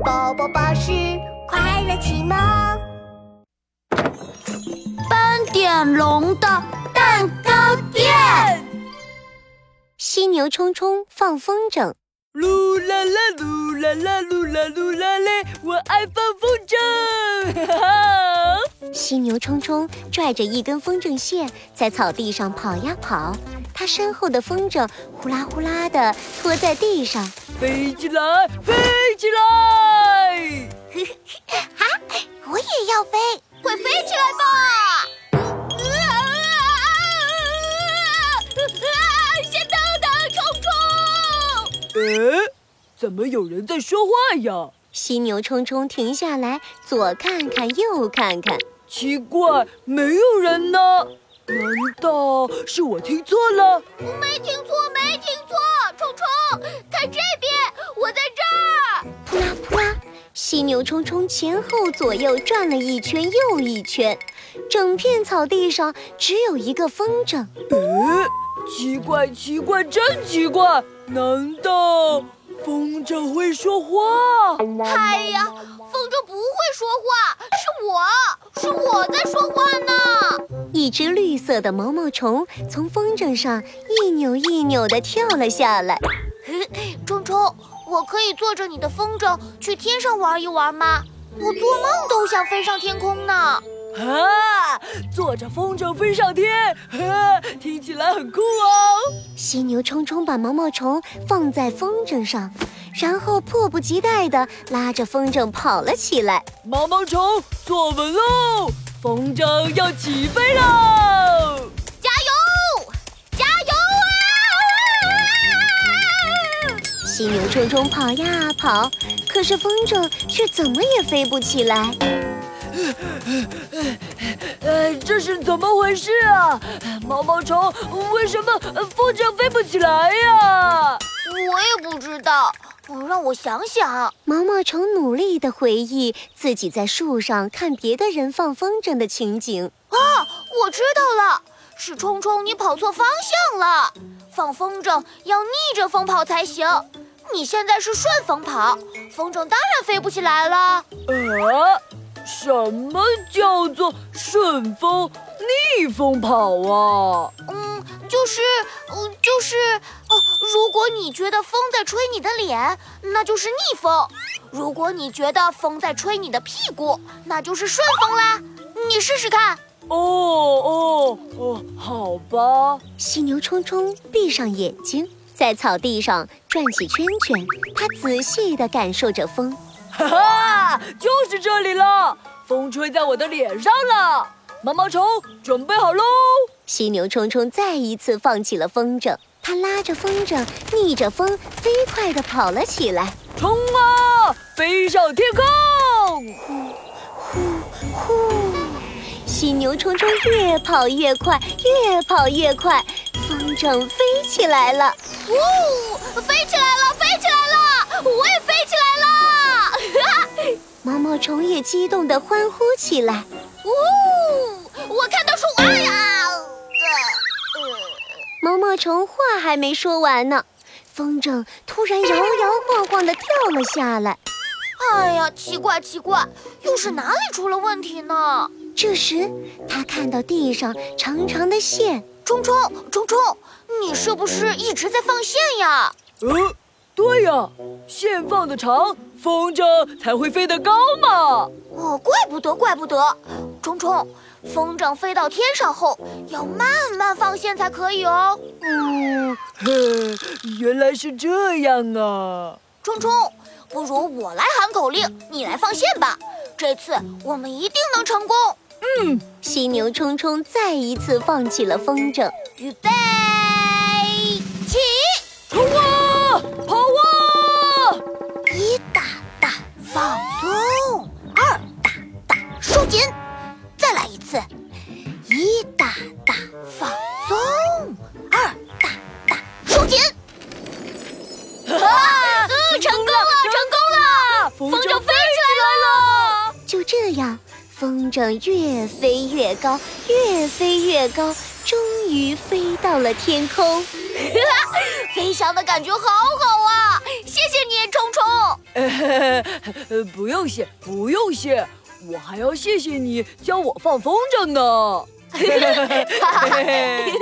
宝宝巴士快乐启蒙。斑点龙的蛋糕店。犀牛冲冲放风筝。噜啦啦，噜啦啦，噜啦噜啦嘞，我爱放风筝。哈哈。犀牛冲冲拽着一根风筝线，在草地上跑呀跑。他身后的风筝呼啦呼啦的拖在地上，飞起来，飞冲！呃，怎么有人在说话呀？犀牛冲冲停下来，左看看，右看看，奇怪，没有人呢。难道是我听错了？没听错，没听错，冲冲，看这边，我在这儿。扑啦扑啦，犀牛冲冲前后左右转了一圈又一圈，整片草地上只有一个风筝。呃，奇怪，奇怪，真奇怪！难道风筝会说话？哎呀，风筝不会说话，是我，是我在说话呢。一只绿色的毛毛虫从风筝上一扭一扭地跳了下来。冲冲，我可以坐着你的风筝去天上玩一玩吗？我做梦都想飞上天空呢。啊，坐着风筝飞上天，啊，听起来很酷哦。犀牛冲冲把毛毛虫放在风筝上，然后迫不及待地拉着风筝跑了起来。毛毛虫坐稳喽！风筝要起飞喽！加油，加油啊！犀牛冲冲跑呀跑，可是风筝却怎么也飞不起来。呃，这是怎么回事啊？毛毛虫，为什么风筝飞不起来呀？我也不知道。让我想想，毛毛虫努力地回忆自己在树上看别的人放风筝的情景。啊，我知道了，是冲冲你跑错方向了。放风筝要逆着风跑才行，你现在是顺风跑，风筝当然飞不起来了。啊，什么叫做顺风逆风跑啊？嗯，就是，嗯，就是。哦如果你觉得风在吹你的脸，那就是逆风；如果你觉得风在吹你的屁股，那就是顺风啦。你试试看。哦哦哦，好吧。犀牛冲冲闭上眼睛，在草地上转起圈圈，它仔细地感受着风。哈哈，就是这里了，风吹在我的脸上了。毛毛虫准备好喽！犀牛冲冲再一次放起了风筝。他拉着风筝，逆着风，飞快地跑了起来。冲啊！飞上天空！呼呼呼！犀牛冲冲越跑越快，越跑越快，风筝飞起来了！呜，飞起来了，飞起来了！我也飞起来了！毛毛虫也激动地欢呼起来。呜，我看到树！哎呀！毛毛虫话还没说完呢，风筝突然摇摇晃晃地跳了下来。哎呀，奇怪奇怪，又是哪里出了问题呢？这时，他看到地上长长的线。冲冲冲冲，你是不是一直在放线呀？嗯，对呀，线放的长，风筝才会飞得高嘛。哦，怪不得，怪不得，冲冲。风筝飞到天上后，要慢慢放线才可以哦。嗯，原来是这样啊！冲冲，不如我来喊口令，你来放线吧。这次我们一定能成功。嗯，犀牛冲冲再一次放起了风筝，预备，样，风筝越飞越高，越飞越高，终于飞到了天空。飞翔的感觉好好啊！谢谢你，虫虫。不用谢，不用谢，我还要谢谢你教我放风筝呢。嘿嘿嘿嘿！